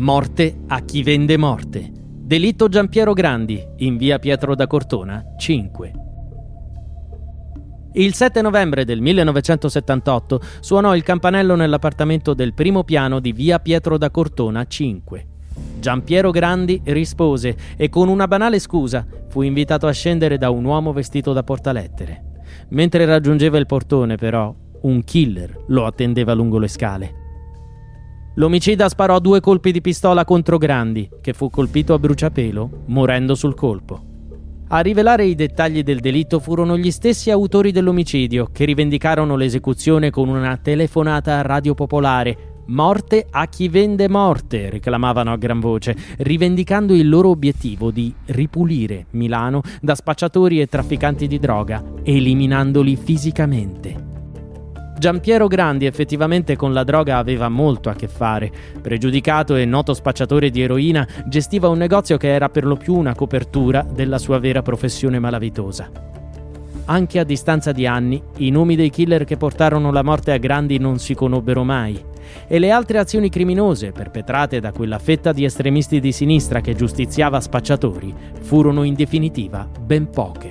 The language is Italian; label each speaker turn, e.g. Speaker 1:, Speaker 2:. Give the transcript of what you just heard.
Speaker 1: Morte a chi vende morte. Delitto Giampiero Grandi, in via Pietro da Cortona, 5. Il 7 novembre del 1978 suonò il campanello nell'appartamento del primo piano di via Pietro da Cortona 5. Giampiero Grandi rispose e con una banale scusa fu invitato a scendere da un uomo vestito da portalettere. Mentre raggiungeva il portone, però, un killer lo attendeva lungo le scale. L'omicida sparò due colpi di pistola contro Grandi, che fu colpito a bruciapelo, morendo sul colpo. A rivelare i dettagli del delitto furono gli stessi autori dell'omicidio, che rivendicarono l'esecuzione con una telefonata a Radio Popolare. Morte a chi vende morte, reclamavano a gran voce, rivendicando il loro obiettivo di ripulire Milano da spacciatori e trafficanti di droga, eliminandoli fisicamente. Giampiero Grandi effettivamente con la droga aveva molto a che fare. Pregiudicato e noto spacciatore di eroina, gestiva un negozio che era per lo più una copertura della sua vera professione malavitosa. Anche a distanza di anni, i nomi dei killer che portarono la morte a Grandi non si conobbero mai e le altre azioni criminose perpetrate da quella fetta di estremisti di sinistra che giustiziava spacciatori furono in definitiva ben poche.